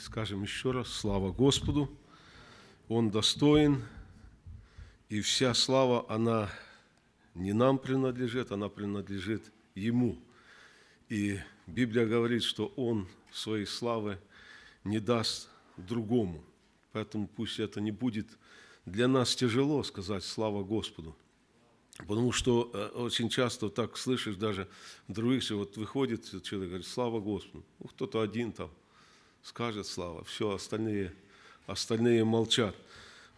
Скажем еще раз слава Господу. Он достоин, и вся слава, она не нам принадлежит, она принадлежит Ему. И Библия говорит, что Он своей славы не даст другому. Поэтому пусть это не будет для нас тяжело сказать «Слава Господу». Потому что э, очень часто так слышишь даже других, вот выходит человек, говорит, слава Господу. Ну, кто-то один там скажет слава, все, остальные, остальные молчат.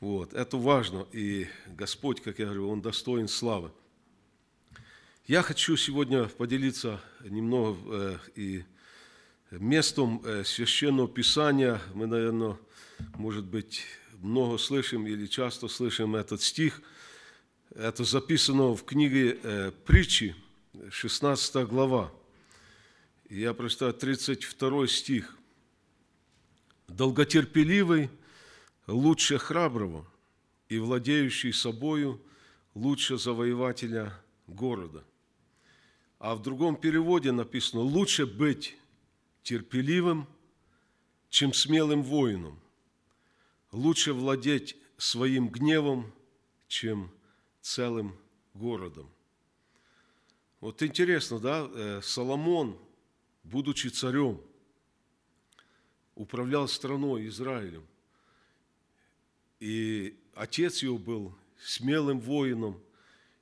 Вот. Это важно, и Господь, как я говорю, Он достоин славы. Я хочу сегодня поделиться немного э, и местом э, Священного Писания. Мы, наверное, может быть, много слышим или часто слышим этот стих. Это записано в книге э, притчи, 16 глава. Я прочитаю 32 стих. «Долготерпеливый лучше храброго, и владеющий собою лучше завоевателя города». А в другом переводе написано «лучше быть терпеливым, чем смелым воином. Лучше владеть своим гневом, чем целым городом». Вот интересно, да, э, Соломон, будучи царем, управлял страной Израилем. И отец его был смелым воином,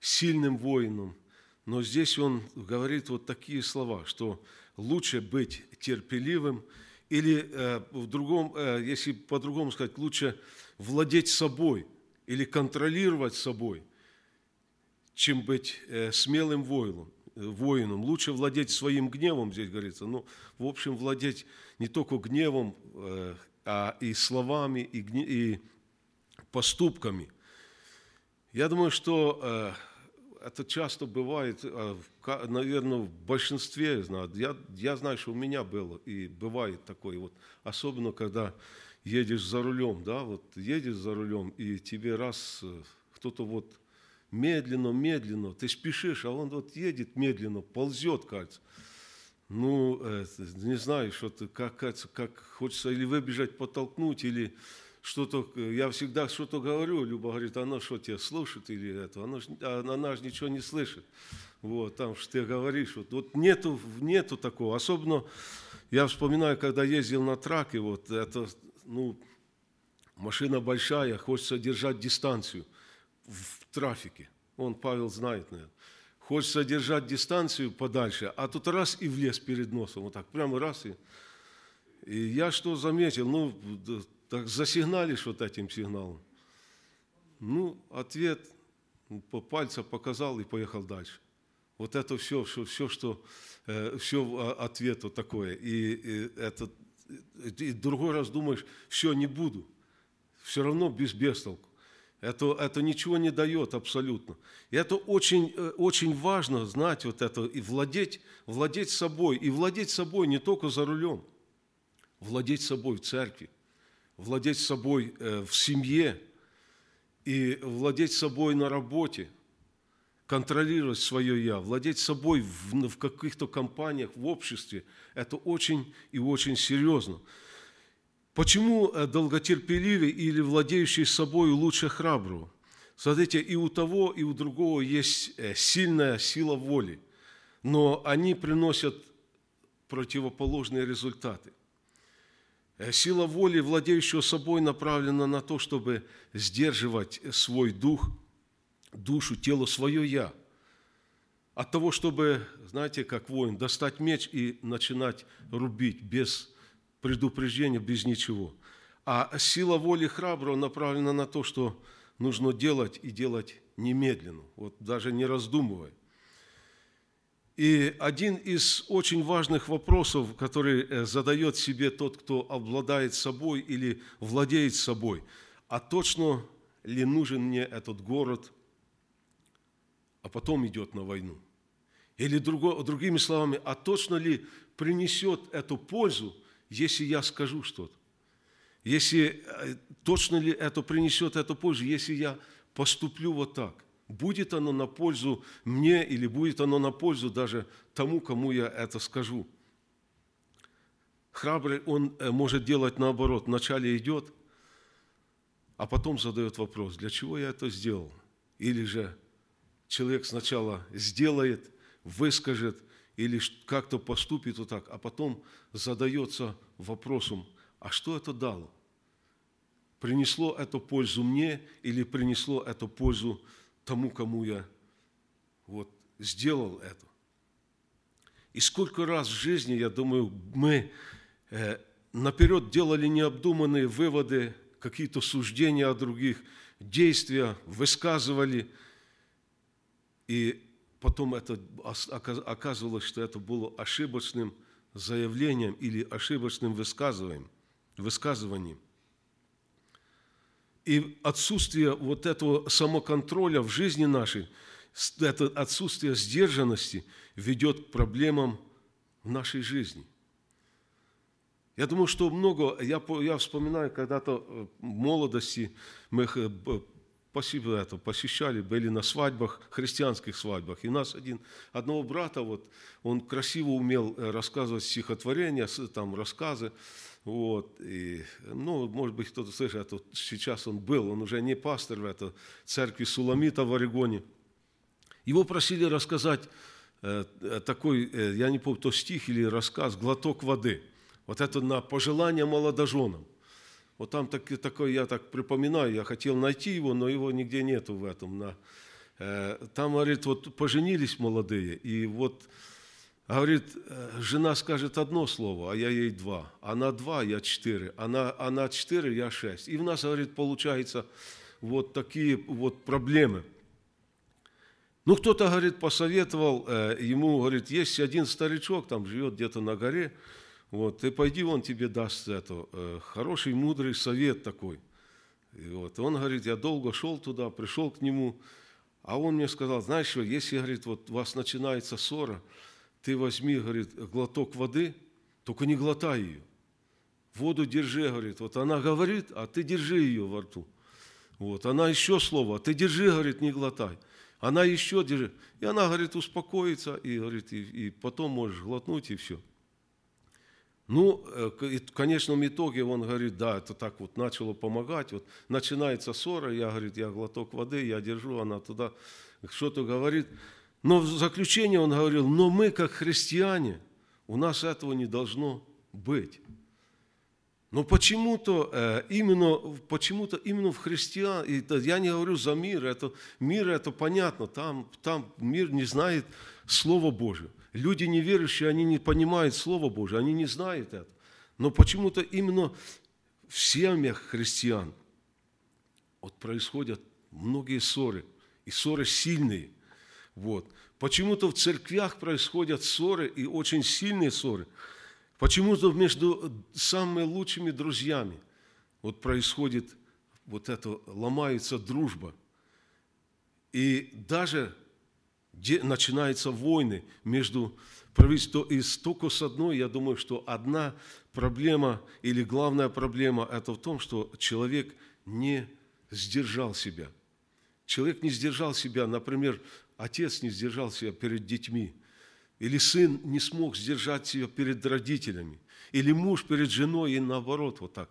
сильным воином. Но здесь он говорит вот такие слова, что лучше быть терпеливым, или э, в другом, э, если по-другому сказать, лучше владеть собой или контролировать собой, чем быть э, смелым воином, воином. Лучше владеть своим гневом, здесь говорится. Ну, в общем, владеть не только гневом, а и словами, и, и поступками. Я думаю, что это часто бывает, э, наверное, в большинстве знаю. Я, я знаю, что у меня было и бывает такое, вот, особенно когда едешь за рулем, да, вот едешь за рулем, и тебе раз э, кто-то вот медленно, медленно, ты спешишь, а он вот едет медленно, ползет, кажется. Ну, э, не знаю, что ты, как, как хочется или выбежать, подтолкнуть, или что-то, я всегда что-то говорю, Люба говорит, она что тебя слушает или это, она, она же ничего не слышит. Вот, там, что ты говоришь, вот, вот нету, нету такого. Особенно, я вспоминаю, когда ездил на траке, вот это, ну, машина большая, хочется держать дистанцию в трафике. Он, Павел, знает, наверное. Хочется держать дистанцию подальше, а тут раз и в лес перед носом, вот так, прямо раз и... И я что заметил, ну, так засигналишь вот этим сигналом. Ну, ответ по пальцам показал и поехал дальше. Вот это все, все, все что э, все а, ответ вот такое. И, и, это, и другой раз думаешь, все, не буду. Все равно без бестолку. Это, это ничего не дает абсолютно. И это очень, э, очень важно знать вот это и владеть, владеть собой. И владеть собой не только за рулем, владеть собой в церкви владеть собой э, в семье и владеть собой на работе, контролировать свое «я», владеть собой в, в каких-то компаниях, в обществе, это очень и очень серьезно. Почему э, долготерпеливый или владеющий собой лучше храброго? Смотрите, и у того, и у другого есть э, сильная сила воли, но они приносят противоположные результаты. Э, сила воли, владеющего собой, направлена на то, чтобы сдерживать свой дух, душу, тело, свое «я». От того, чтобы, знаете, как воин, достать меч и начинать рубить без предупреждения, без ничего. А сила воли храброго направлена на то, что нужно делать и делать немедленно, вот даже не раздумывая. И один из очень важных вопросов, который э, задает себе тот, кто обладает собой или владеет собой, а точно ли нужен мне этот город, а потом идет на войну? Или другими словами, а точно ли принесет эту пользу, если я скажу что-то? Если э, точно ли это принесет эту пользу, если я поступлю вот так? Будет оно на пользу мне или будет оно на пользу даже тому, кому я это скажу. храбрый, он э, может делать наоборот. Вначале идет, а потом задает вопрос, для чего я это сделал? Или же человек сначала сделает, выскажет, или как-то поступит вот так, а потом задается вопросом, а что это дало? Принесло это пользу мне или принесло это пользу тому, кому я вот сделал это? И сколько раз в жизни, я думаю, мы э, наперед делали необдуманные выводы, какие-то суждения о других, действия высказывали, и потом это оказывалось, что это было ошибочным заявлением или ошибочным высказыванием. высказыванием. И отсутствие вот этого самоконтроля в жизни нашей, это отсутствие сдержанности ведет к проблемам в нашей жизни. Я думаю, что много, я, я вспоминаю, когда-то э, в молодости мы э, это, посещали, были на свадьбах, христианских свадьбах. И нас один, одного брата, вот, он красиво умел э, рассказывать стихотворения, там рассказы. Вот, и, ну, может быть, кто-то слышит, это сейчас он был, он уже не пастор в этой церкви Суламита в Орегоне. Его просили рассказать э, такой, э, я не помню, то стих или рассказ, глоток воды. Вот это на пожелание молодоженам. Вот там так, такой, я так припоминаю, я хотел найти его, но его нигде нету в этом. На, э, там, говорит, вот поженились молодые, и вот, говорит, э, жена скажет одно слово, а я ей два. Она два, я четыре. Она, она четыре, я шесть. И у нас, говорит, получается вот такие вот проблемы. Ну, кто-то, говорит, посоветовал э, ему, говорит, есть один старичок, там живет где-то на горе, вот, ты пойди, он тебе даст это, э, хороший, мудрый совет такой. И вот, он говорит, я долго шел туда, пришел к нему, а он мне сказал, знаешь что, если, говорит, вот у вас начинается ссора, ты возьми, говорит, глоток воды, только не глотай ее. Воду держи, говорит, вот она говорит, а ты держи ее во рту. Вот, она еще слово, а ты держи, говорит, не глотай. Она еще держи. И она, говорит, успокоится, и, говорит, и, и потом можешь глотнуть, и все. Ну, э, в конечном итоге он говорит, да, это так вот начало помогать. Вот начинается ссора, я, говорит, я глоток воды, я держу, она туда что-то говорит. Но в заключение он говорил, но мы, как христиане, у нас этого не должно быть. Но почему-то э, именно, почему-то именно в христиан, я не говорю за мир, это, мир это понятно, там, там мир не знает Слова Божьего. Люди неверующие, они не понимают Слово Божие, они не знают это. Но почему-то именно в семьях христиан вот происходят многие ссоры, и ссоры сильные. Вот. Почему-то в церквях происходят ссоры, и очень сильные ссоры. Почему-то между самыми лучшими друзьями вот происходит вот это, ломается дружба. И даже начинаются войны между правительством. И только с одной, я думаю, что одна проблема или главная проблема – это в том, что человек не сдержал себя. Человек не сдержал себя, например, отец не сдержал себя перед детьми, или сын не смог сдержать себя перед родителями, или муж перед женой и наоборот вот так.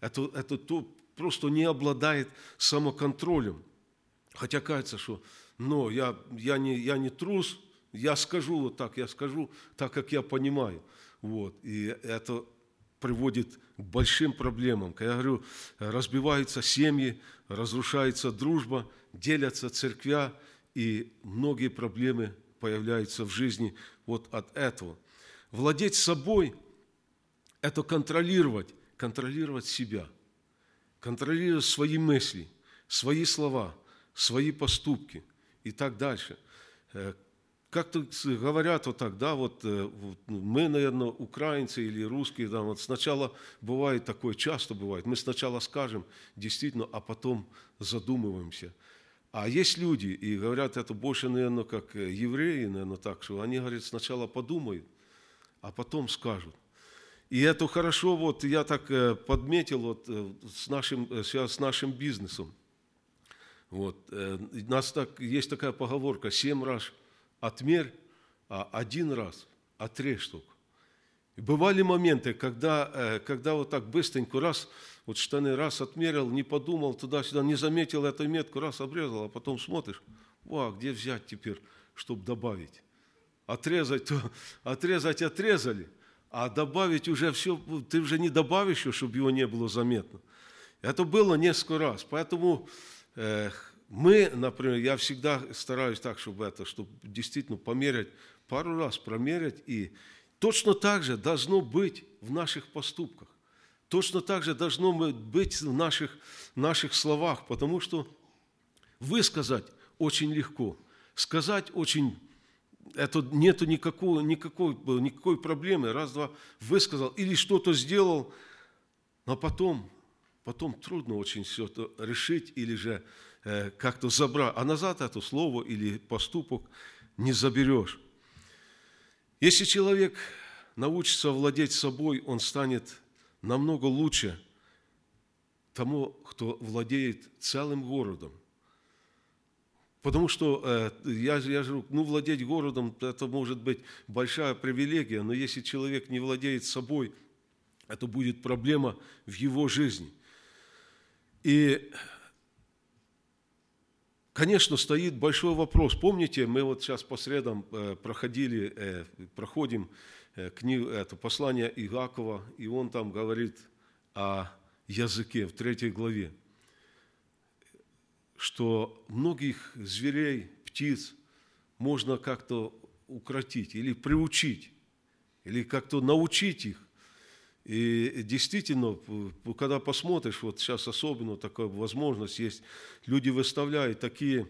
Это, это то, просто не обладает самоконтролем. Хотя кажется, что но я, я, не, я не трус, я скажу вот так, я скажу так, как я понимаю. Вот. И это приводит к большим проблемам. Когда я говорю, разбиваются семьи, разрушается дружба, делятся церквя, и многие проблемы появляются в жизни вот от этого. Владеть собой – это контролировать, контролировать себя, контролировать свои мысли, свои слова, свои поступки – и так дальше. Э, как-то говорят вот так, да, вот, э, вот мы, наверное, украинцы или русские, да, вот сначала бывает такое, часто бывает, мы сначала скажем действительно, а потом задумываемся. А есть люди, и говорят это больше, наверное, как э, евреи, наверное, так, что они, говорят, сначала подумают, а потом скажут. И это хорошо, вот я так подметил вот с нашим, с нашим бизнесом. Вот. Э, у нас так, есть такая поговорка, семь раз отмерь, а один раз отрежь только. бывали моменты, когда, э, когда вот так быстренько раз, вот штаны раз отмерил, не подумал туда-сюда, не заметил эту метку, раз обрезал, а потом смотришь, о, где взять теперь, чтобы добавить? Отрезать, то отрезать отрезали, а добавить уже все, ты уже не добавишь, чтобы его не было заметно. Это было несколько раз, поэтому э, мы, например, я всегда стараюсь так, чтобы это, чтобы действительно померять, пару раз промерять, и точно так же должно быть в наших поступках. Точно так же должно быть в наших, наших словах, потому что высказать очень легко, сказать очень, это нету никакой, никакой, никакой проблемы, раз-два высказал или что-то сделал, но потом, потом трудно очень все это решить или же Э, как-то забрать, а назад это слово или поступок не заберешь. Если человек научится владеть собой, он станет намного лучше тому, кто владеет целым городом. Потому что э, я, я же, ну, владеть городом, это может быть большая привилегия, но если человек не владеет собой, это будет проблема в его жизни. И Конечно, стоит большой вопрос. Помните, мы вот сейчас по средам э, проходили, э, проходим э, книгу, это послание Иакова, и он там говорит о языке в третьей главе, что многих зверей, птиц можно как-то укротить или приучить, или как-то научить их и действительно, когда посмотришь, вот сейчас особенно такая возможность есть, люди выставляют такие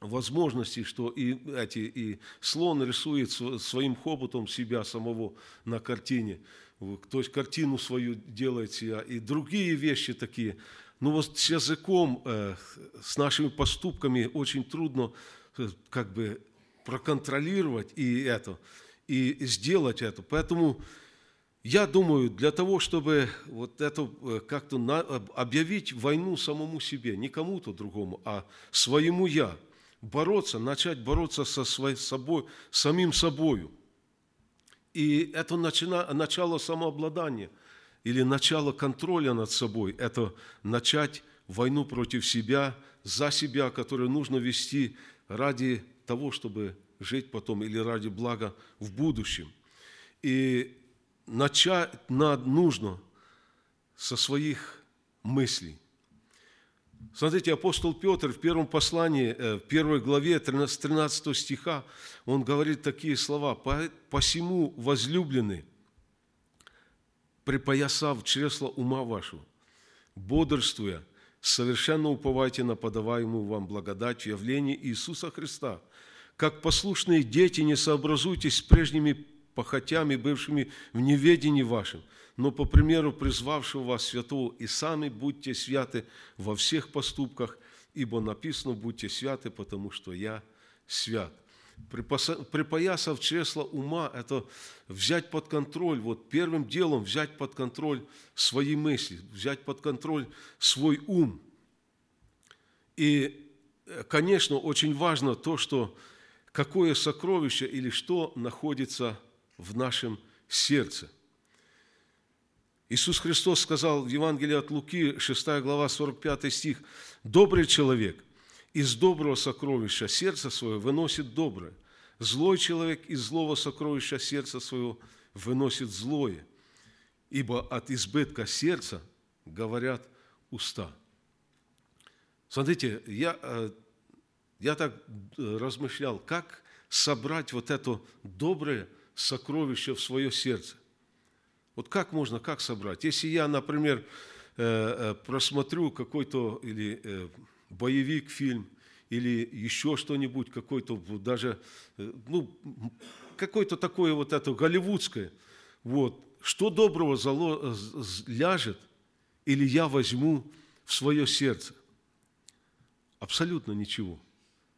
возможности, что и, эти, и слон рисует своим хоботом себя самого на картине, то есть картину свою делает себя, и другие вещи такие. Но вот с языком, э, с нашими поступками очень трудно э, как бы проконтролировать и это, и сделать это. Поэтому я думаю, для того, чтобы вот это э, как-то объявить войну самому себе, не кому-то другому, а своему «я», бороться, начать бороться со своей собой, самим собою. И это начина, начало самообладания или начало контроля над собой, это начать войну против себя, за себя, которую нужно вести ради того, чтобы жить потом или ради блага в будущем. И начать нужно со своих мыслей. Смотрите, апостол Петр в первом послании, э, в первой главе 13, 13 стиха, он говорит такие слова. «Посему, возлюблены, припоясав чресло ума вашего, бодрствуя, совершенно уповайте на подаваемую вам благодать в явлении Иисуса Христа. Как послушные дети, не сообразуйтесь с прежними похотями, бывшими в неведении вашем, но по примеру призвавшего вас святого, и сами будьте святы во всех поступках, ибо написано, будьте святы, потому что я свят. Припоясав чресло ума, это взять под контроль, вот первым делом взять под контроль свои мысли, взять под контроль свой ум. И, конечно, очень важно то, что какое сокровище или что находится в нашем сердце. Иисус Христос сказал в Евангелии от Луки, 6 глава, 45 стих, «Добрый человек из доброго сокровища сердца своего выносит доброе, злой человек из злого сокровища сердца своего выносит злое, ибо от избытка сердца говорят уста». Смотрите, я, э, я так э, размышлял, как собрать вот это доброе сокровище в свое сердце. Вот как можно, как собрать? Если я, например, э, э, просмотрю какой-то или э, боевик, фильм, или еще что-нибудь, какой-то даже, ну, какое-то такое вот это голливудское, вот, что доброго зало, ляжет, или я возьму в свое сердце? Абсолютно ничего.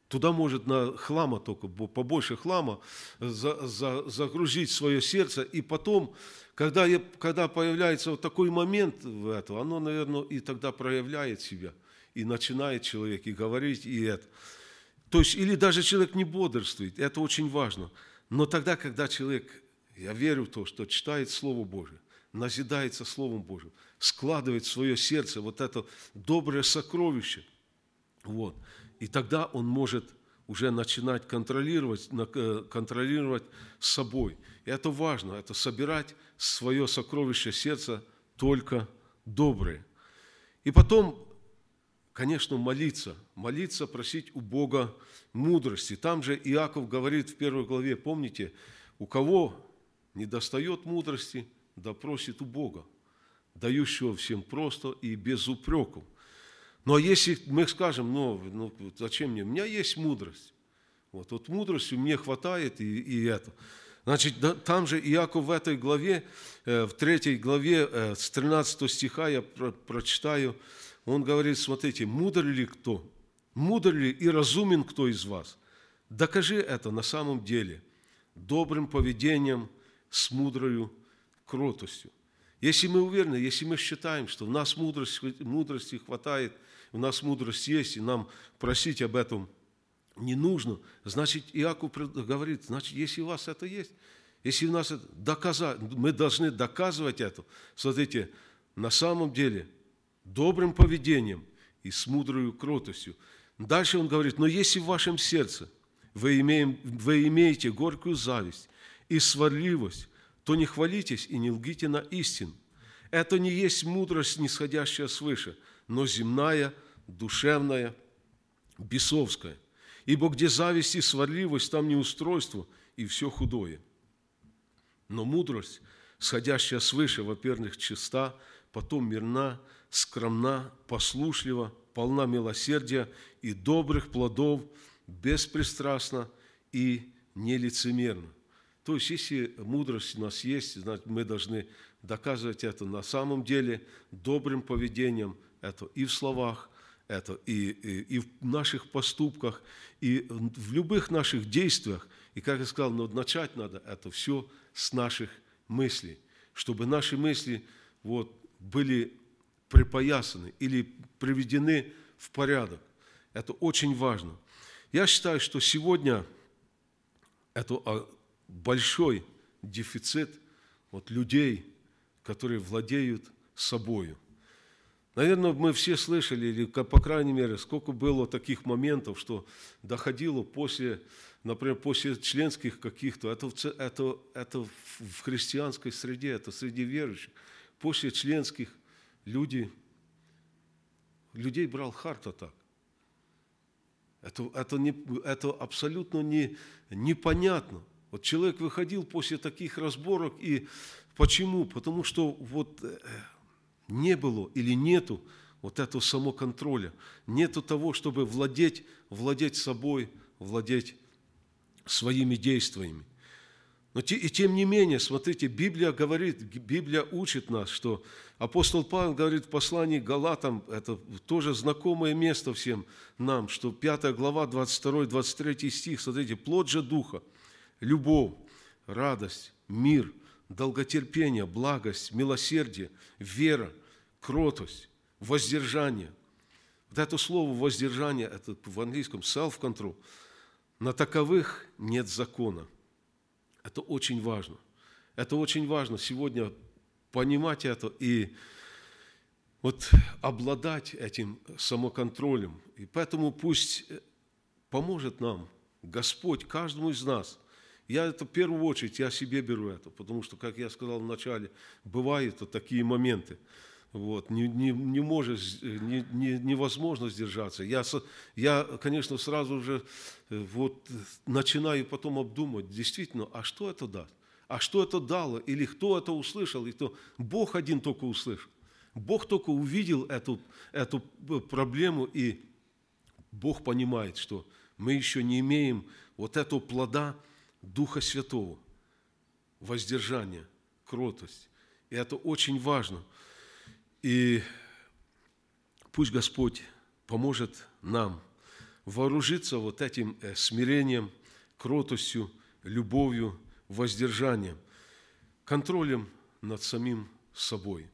Туда может на хлама только, побольше хлама, за, за, загрузить свое сердце. И потом, когда, я, когда появляется вот такой момент в этом, оно, наверное, и тогда проявляет себя. И начинает человек и говорить, и это. То есть, или даже человек не бодрствует, это очень важно. Но тогда, когда человек я верю в то, что читает Слово Божие, назидается Словом Божьим, складывает в свое сердце вот это доброе сокровище. Вот. И тогда он может уже начинать контролировать, э, контролировать собой. И это важно, это собирать свое сокровище сердца только доброе. И потом, конечно, молиться, молиться, просить у Бога мудрости. Там же Иаков говорит в первой главе, помните, у кого не достает мудрости, да просит у Бога, дающего всем просто и без упреков. Но если мы скажем, ну, ну зачем мне? У меня есть мудрость. Вот, вот мудрости мне хватает и, и это. Значит, да, там же Иаков в этой главе, э, в третьей главе, э, с 13 стиха я про, прочитаю, он говорит, смотрите, мудр ли кто? Мудр ли и разумен кто из вас? Докажи это на самом деле добрым поведением, с мудрою кротостью. Если мы уверены, если мы считаем, что в нас мудрости, мудрости хватает, у нас мудрость есть, и нам просить об этом не нужно, значит, Иаков говорит, значит, если у вас это есть, если у нас это доказать, мы должны доказывать это, смотрите, на самом деле, добрым поведением и с мудрой кротостью. Дальше он говорит, но если в вашем сердце вы, имеем, вы имеете горькую зависть и сварливость, то не хвалитесь и не лгите на истину. Это не есть мудрость, нисходящая свыше, но земная, душевная, бесовская – Ибо где зависть и сварливость, там неустройство и все худое. Но мудрость, сходящая свыше, во-первых, чиста, потом мирна, скромна, послушлива, полна милосердия и добрых плодов, беспристрастна и нелицемерна. То есть, если мудрость у нас есть, значит, мы должны доказывать это на самом деле добрым поведением, это и в словах, это и, и, и в наших поступках, и в любых наших действиях. И, как я сказал, но начать надо это все с наших мыслей, чтобы наши мысли вот, были припоясаны или приведены в порядок. Это очень важно. Я считаю, что сегодня это а, большой дефицит вот, людей, которые владеют собою – Наверное, мы все слышали, или, по крайней мере, сколько было таких моментов, что доходило после, например, после членских каких-то, это, это, это в христианской среде, это среди верующих, после членских люди, людей брал харта так. Это, это, не, это абсолютно не, непонятно. Вот человек выходил после таких разборок, и почему? Потому что вот э, не было или нету вот этого самоконтроля, нету того, чтобы владеть, владеть собой, владеть своими действиями. Но и тем не менее, смотрите, Библия говорит, Библия учит нас, что апостол Павел говорит в послании Галатам, это тоже знакомое место всем нам, что 5 глава, 22-23 стих, смотрите, плод же Духа, любовь, радость, мир – долготерпение, благость, милосердие, вера, кротость, воздержание. Вот это слово воздержание, это в английском self-control, на таковых нет закона. Это очень важно. Это очень важно сегодня понимать это и вот обладать этим самоконтролем. И поэтому пусть поможет нам Господь, каждому из нас – я это в первую очередь, я себе беру это, потому что, как я сказал вначале, бывают такие моменты. Вот, не, не, не можешь, не, не, невозможно сдержаться. Я, я, конечно, сразу же э, вот, начинаю потом обдумывать, действительно, а что это даст? А что это дало? Или кто это услышал? И кто? Бог один только услышал. Бог только увидел эту, эту э, проблему, и Бог понимает, что мы еще не имеем вот этого плода, Духа Святого, воздержание, кротость. И это очень важно. И пусть Господь поможет нам вооружиться вот этим э, смирением, кротостью, любовью, воздержанием, контролем над самим собой.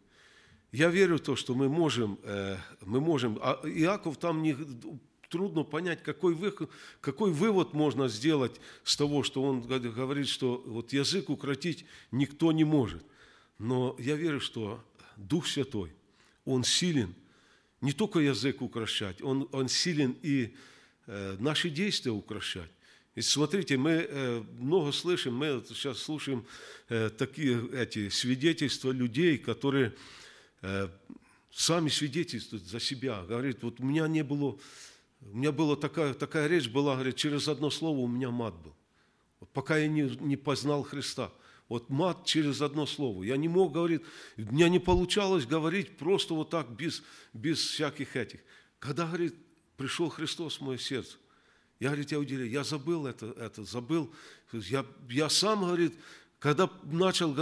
Я верю в то, что мы можем, э, мы можем, а Иаков там не, трудно понять, какой, выход, какой вывод можно сделать с того, что он говорит, что вот язык укротить никто не может. Но я верю, что Дух Святой, Он силен не только язык укращать, Он, он силен и э, наши действия укращать. И смотрите, мы э, много слышим, мы сейчас слушаем э, такие эти свидетельства людей, которые э, сами свидетельствуют за себя. Говорит, вот у меня не было, у меня была такая, такая речь была, говорит, через одно слово у меня мат был. Вот пока я не, не познал Христа. Вот мат через одно слово. Я не мог говорить, у меня не получалось говорить просто вот так, без, без всяких этих. Когда, говорит, пришел Христос в мое сердце, я, говорит, я удивляю, я забыл это, это забыл. Я, я сам, говорит, когда начал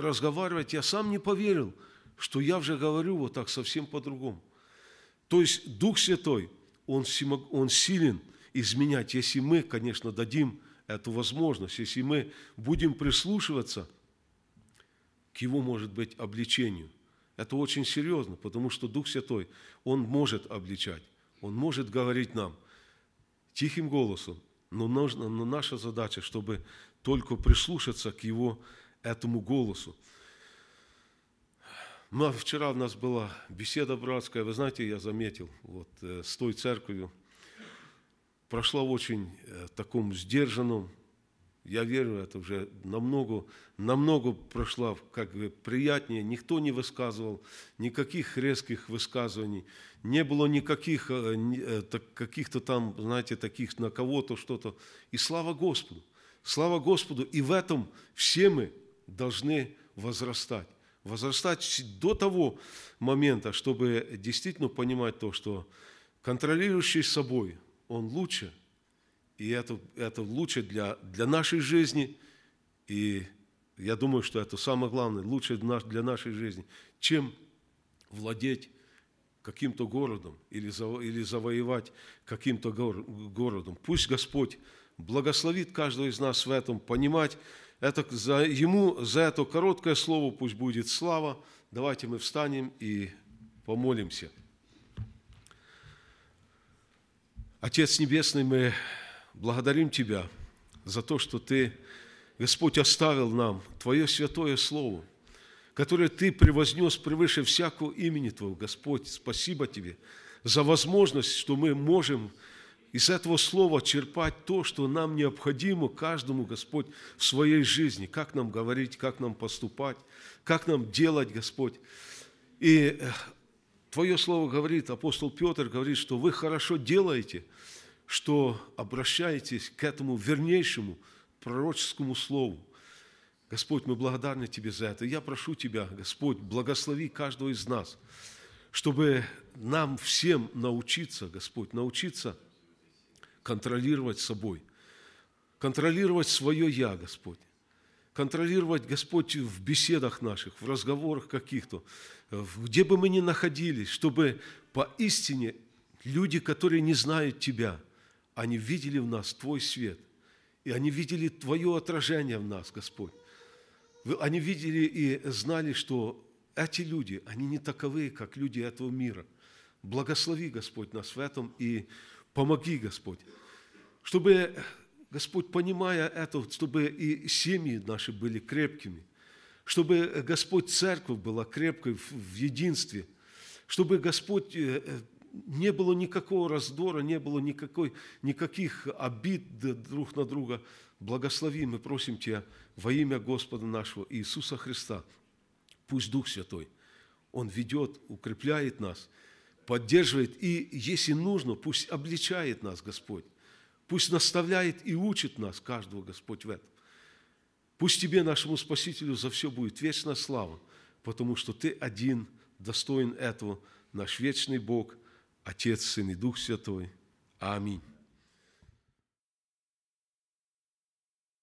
разговаривать, я сам не поверил, что я уже говорю вот так совсем по-другому. То есть Дух Святой, Он, он силен изменять, если мы, конечно, дадим эту возможность, если мы будем прислушиваться к Его, может быть, обличению. Это очень серьезно, потому что Дух Святой, Он может обличать, Он может говорить нам тихим голосом, но, нужно, но наша задача, чтобы только прислушаться к Его этому голосу. Ну, вчера у нас была беседа братская, вы знаете, я заметил, вот э, с той церковью, прошла в очень э, таком сдержанном, я верю, это уже намного, намного прошла как бы приятнее. Никто не высказывал никаких резких высказываний. Не было никаких э, каких-то там, знаете, таких на кого-то что-то. И слава Господу. Слава Господу. И в этом все мы должны возрастать. Возрастать до того момента, чтобы действительно понимать то, что контролирующий собой – он лучше, и это, это лучше для, для нашей жизни, и я думаю, что это самое главное, лучше для нашей жизни, чем владеть каким-то городом или, или завоевать каким-то городом. Пусть Господь благословит каждого из нас в этом, понимать, это, за, Ему за это короткое слово пусть будет слава. Давайте мы встанем и помолимся. Отец Небесный, мы благодарим Тебя за то, что Ты, Господь, оставил нам Твое святое Слово, которое Ты превознес превыше всякого имени Твоего. Господь, спасибо Тебе за возможность, что мы можем из этого слова черпать то, что нам необходимо каждому, Господь, в своей жизни. Как нам говорить, как нам поступать, как нам делать, Господь. И Твое слово говорит, апостол Петр говорит, что вы хорошо делаете, что обращаетесь к этому вернейшему пророческому слову. Господь, мы благодарны Тебе за это. Я прошу Тебя, Господь, благослови каждого из нас, чтобы нам всем научиться, Господь, научиться контролировать собой, контролировать свое «я», Господь, контролировать, Господь, в беседах наших, в разговорах каких-то, где бы мы ни находились, чтобы поистине люди, которые не знают Тебя, они видели в нас Твой свет, и они видели Твое отражение в нас, Господь. Они видели и знали, что эти люди, они не таковые, как люди этого мира. Благослови, Господь, нас в этом и помоги, Господь, чтобы Господь, понимая это, чтобы и семьи наши были крепкими, чтобы, Господь, церковь была крепкой в единстве, чтобы, Господь, э, э, не было никакого раздора, не было никакой, никаких обид друг на друга. Благослови, мы просим Тебя во имя Господа нашего Иисуса Христа. Пусть Дух Святой, Он ведет, укрепляет нас, поддерживает, и, если нужно, пусть обличает нас, Господь Пусть наставляет и учит нас, каждого Господь в этом. Пусть Тебе, нашему Спасителю, за все будет вечная слава, потому что Ты один достоин этого, наш вечный Бог, Отец, Сын и Дух Святой. Аминь.